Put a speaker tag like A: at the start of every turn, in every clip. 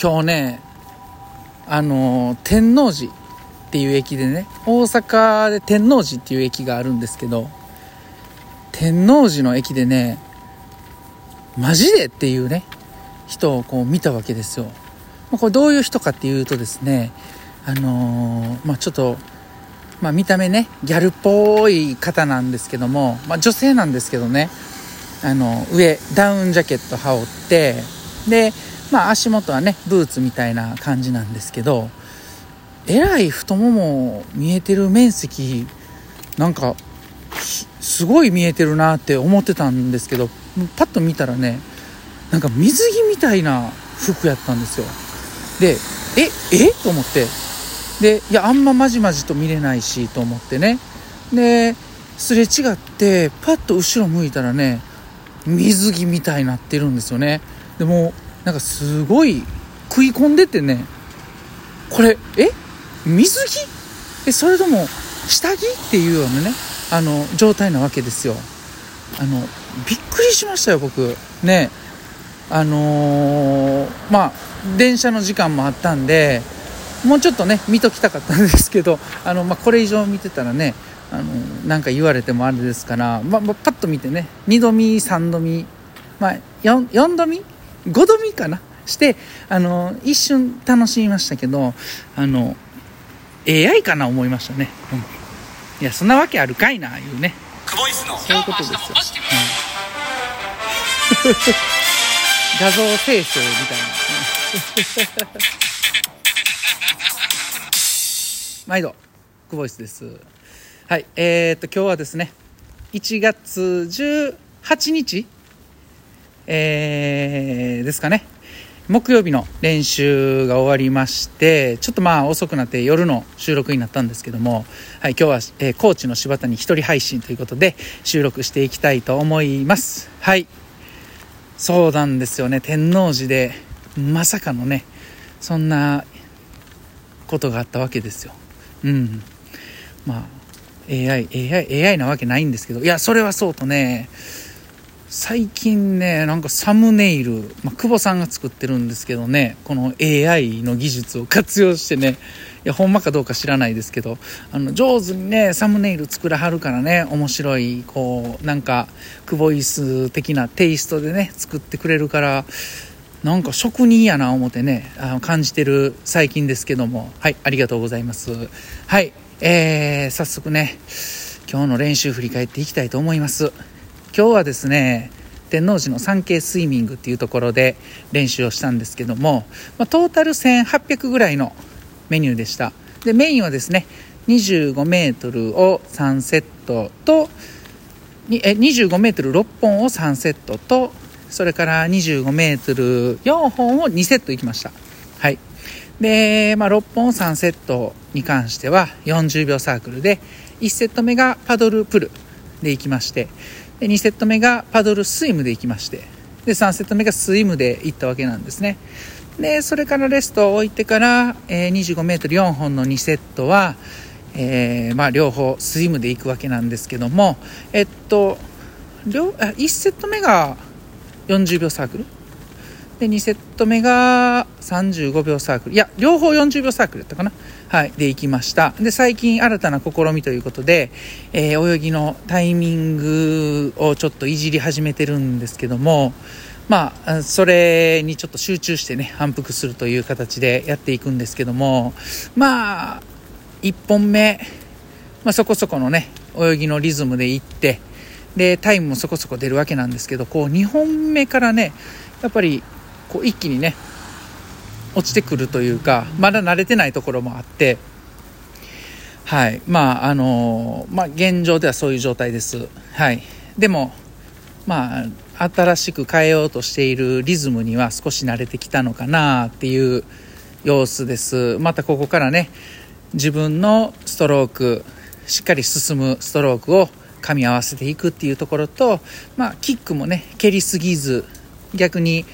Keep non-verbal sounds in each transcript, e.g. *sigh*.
A: 今日ねあの天王寺っていう駅でね大阪で天王寺っていう駅があるんですけど天王寺の駅でねマジでっていうね人をこう見たわけですよ。これどういう人かっていうとですねあのー、まあ、ちょっと、まあ、見た目ねギャルっぽい方なんですけども、まあ、女性なんですけどねあの上ダウンジャケット羽織ってでまあ足元はねブーツみたいな感じなんですけどえらい太もも見えてる面積なんかすごい見えてるなって思ってたんですけどパッと見たらねなんか水着みたいな服やったんですよ。でええ？と思って。でいやあんままじまじと見れないしと思ってね。ですれ違ってパッと後ろ向いたらね水着みたいになってるんですよね。でもなんかすごい食い込んでてね。これえ？水着？えそれとも下着っていうようなねあの状態なわけですよ。あのびっくりしましたよ僕。ね。あのー、まあ電車の時間もあったんでもうちょっとね見ときたかったんですけどあの、まあ、これ以上見てたらねあのなんか言われてもあれですから、まあ、まあ、パッと見てね2度見3度見、まあ4、4, 度見？5度見かな？してあの一瞬楽しみましたけどあの AI かな思いましたね、うん、いやそんなわけあるかいないうね。そういうことですよ、うん、画像生成みたいな。毎度クボイスです。はいえー、っと今日はですね1月18日えー、ですかね。木曜日の練習が終わりましてちょっとまあ遅くなって夜の収録になったんですけども、はい、今日は、えー、高知の柴田に一人配信ということで収録していきたいと思います。はい。そうなんですよね。天王寺でまさかのねそんなことがあったわけですよ。うん。まあ AI AI AI なわけないんですけど。いやそれはそうとね最近ねなんかサムネイル、まあ、久保さんが作ってるんですけどねこの AI の技術を活用してねいやほんまかどうか知らないですけどあの上手にねサムネイル作らはるからね面白いこうなんかクボイス的なテイストでね作ってくれるからなんか職人やな思ってねあの感じてる最近ですけども。はいありがとうございます。はいえー、早速ね今日の練習振り返っていきたいと思います。今日はですね天王寺の産経スイミングっていうところで練習をしたんですけども、まあ、トータル1800ぐらいのメニューでした。でメインはですね25メートルを3セットとえ25メートル6本を3セットとそれから25メートル4本を2セットいきました。はい。で、まあ、6本3セットに関しては40秒サークルで1セット目がパドルプルでいきましてで2セット目がパドルスイムでいきましてで3セット目がスイムでいったわけなんですね。でそれからレストを置いてから、え、2 5メートル4本の2セットは、えー、まあ、両方スイムでいくわけなんですけどもえっと両あ1セット目が40秒サークル。で2セット目が35秒サークル。いや両方40秒サークルやったかな。はいで行きました。で最近新たな試みということで、えー、泳ぎのタイミングをちょっといじり始めてるんですけどもまあそれにちょっと集中してね反復するという形でやっていくんですけどもまあ1本目、まあ、そこそこのね泳ぎのリズムでいってでタイムもそこそこ出るわけなんですけどこう2本目からねやっぱりこう一気にね落ちてくるというかまだ慣れてないところもあってはい。まああのまあ現状ではそういう状態です。はい。でもまあ新しく変えようとしているリズムには少し慣れてきたのかなっていう様子です。またここからね自分のストロークしっかり進むストロークを噛み合わせていくっていうところと、まあ、キックもね蹴りすぎず逆に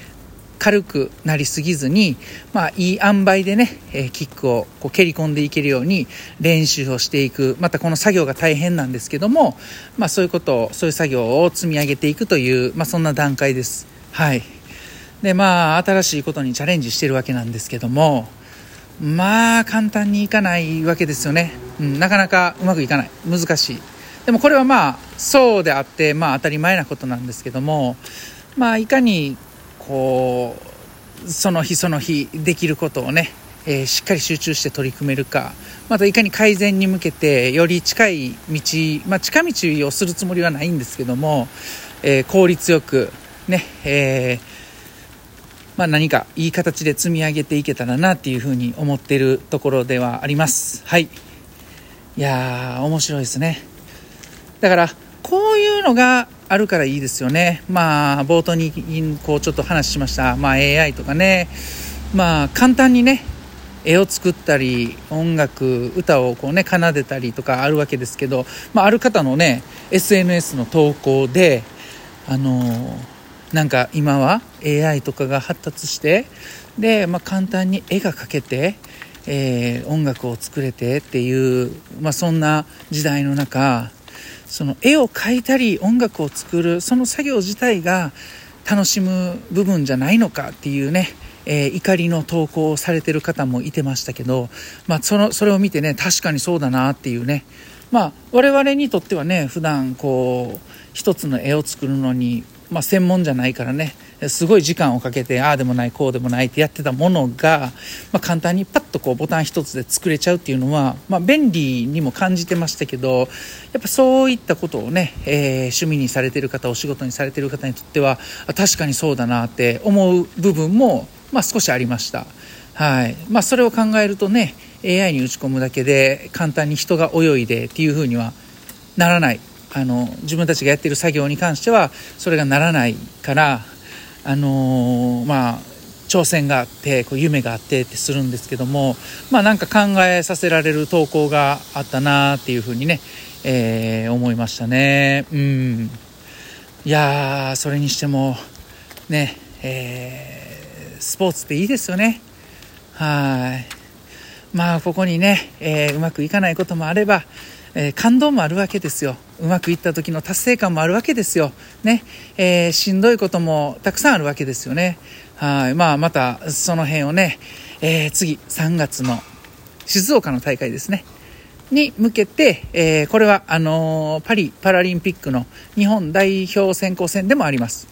A: 軽くなりすぎずに、まあ、いい塩梅でね、えー、キックをこう蹴り込んでいけるように練習をしていく。またこの作業が大変なんですけども、まあ、そういうことをそういう作業を積み上げていくという、まあ、そんな段階です。はい。でまあ新しいことにチャレンジしてるわけなんですけどもまあ簡単にいかないわけですよね、うん、なかなかうまくいかない。難しい。でもこれはまあそうであってまあ当たり前なことなんですけどもまあいかにこうその日その日できることをね、えー、しっかり集中して取り組めるかまたいかに改善に向けてより近い道、まあ、近道をするつもりはないんですけども、えー、効率よくね、えーまあ、何かいい形で積み上げていけたらなっていうふうに思っているところではあります。はい。いやー、面白いですね。だから、こういうのがあるからいいですよね。まあ、冒頭にこうちょっと話しました。まあ、AI とかね。まあ、簡単にね、絵を作ったり、音楽、歌をこうね、奏でたりとかあるわけですけど、まあ、ある方のね、SNS の投稿で、あのーなんか今は AI とかが発達してで、まあ、簡単に絵が描けて、えー、音楽を作れてっていう、まあ、そんな時代の中その絵を描いたり音楽を作るその作業自体が楽しむ部分じゃないのかっていうね、えー、怒りの投稿をされてる方もいてましたけど、まあ、そのそれを見てね確かにそうだなっていうね。まあ我々にとってはね普段こう一つの絵を作るのにまあ、専門じゃないからねすごい時間をかけてああでもないこうでもないってやってたものが、まあ、簡単にパッとこうボタン一つで作れちゃうっていうのは、まあ、便利にも感じてましたけどやっぱそういったことをね、えー、趣味にされてる方お仕事にされてる方にとっては確かにそうだなって思う部分も、まあ、少しありました。はいまあ、それを考えるとね AI に打ち込むだけで簡単に人が泳いでっていうふうにはならないあの自分たちがやってる作業に関してはそれがならないからあのー、まあ挑戦があってこう夢があってってするんですけどもまあなんか考えさせられる投稿があったなっていうふうにね、えー、思いましたね。うん。いやそれにしてもねえー、スポーツっていいですよね。はい。まあここにね、えー、うまくいかないこともあればえー、感動もあるわけですよ。うまくいった時の達成感もあるわけですよ。ね。えー、しんどいこともたくさんあるわけですよね。はい。まあ、また、その辺をね、えー、次、3月の静岡の大会ですね。に向けて、えー、これは、あの、パリパラリンピックの日本代表選考戦でもあります。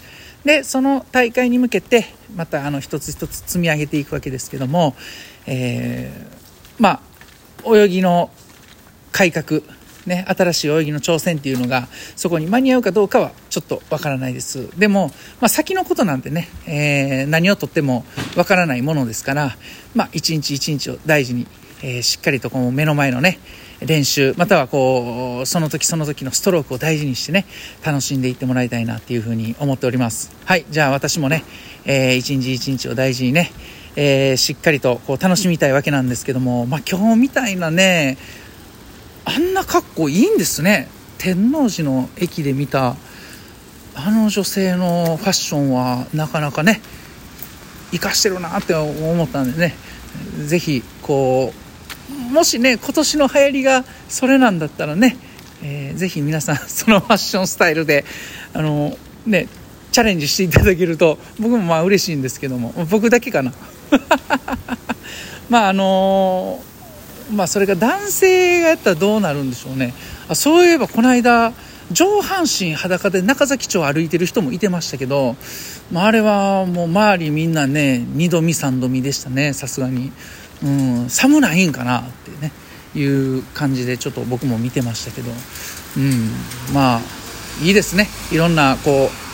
A: で、その大会に向けて、また、あの、一つ一つ積み上げていくわけですけども、えー、まあ、泳ぎの改革、ね、新しい泳ぎの挑戦っていうのがそこに間に合うかどうかはちょっとわからないです。でも、まあ、先のことなんてね、えー、何をとってもわからないものですから、まあ、一日一日を大事に、えー、しっかりとこう目の前のね練習またはこうその時その時のストロークを大事にしてね楽しんでいってもらいたいなっていうふうに思っております。はいじゃあ私もね、えー、一日一日を大事にねえー、しっかりとこう楽しみたいわけなんですけども、まあ、今日みたいなねあんな格好いいんですね。天王寺の駅で見たあの女性のファッションはなかなかね生かしてるなって思ったんでね。是非こうもしね今年の流行りがそれなんだったらね、えー、ぜひ皆さん *laughs* そのファッションスタイルであのねチャレンジしていただけると僕もまあ嬉しいんですけども僕だけかな。*laughs* まああのまあ、それが男性がやったらどうなるんでしょうね。あそういえばこの間上半身裸で中崎町歩いてる人もいてましたけど、まあ、あれはもう周りみんなね2度見3度見でしたねさすがに、うん、寒ないんかなってねいう感じでちょっと僕も見てましたけど、うん、まあいいですね。いろんなこう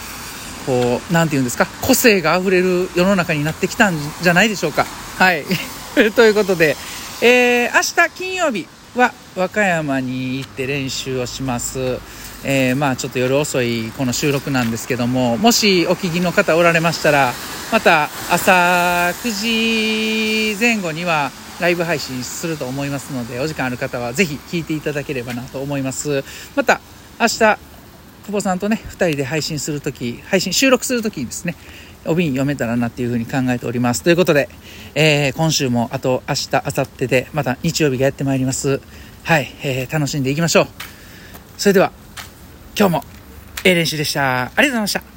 A: こうなんて言うんですか個性があふれる世の中になってきたんじゃないでしょうか。はい。*laughs* ということでえー、明日金曜日は和歌山に行って練習をします。えー、まあちょっと夜遅いこの収録なんですけども、もしお聞きの方おられましたら、また朝9時前後にはライブ配信すると思いますので、お時間ある方はぜひ聞いていただければなと思います。また明日、久保さんとね、2人で配信するとき、配信、収録するときにですね、帯に読めたらなっていうふうに考えております。ということで、えー、今週もあと明日、明後日でまた日曜日がやってまいります。はい、えー、楽しんでいきましょう。それでは、今日もええ練習でした。ありがとうございました。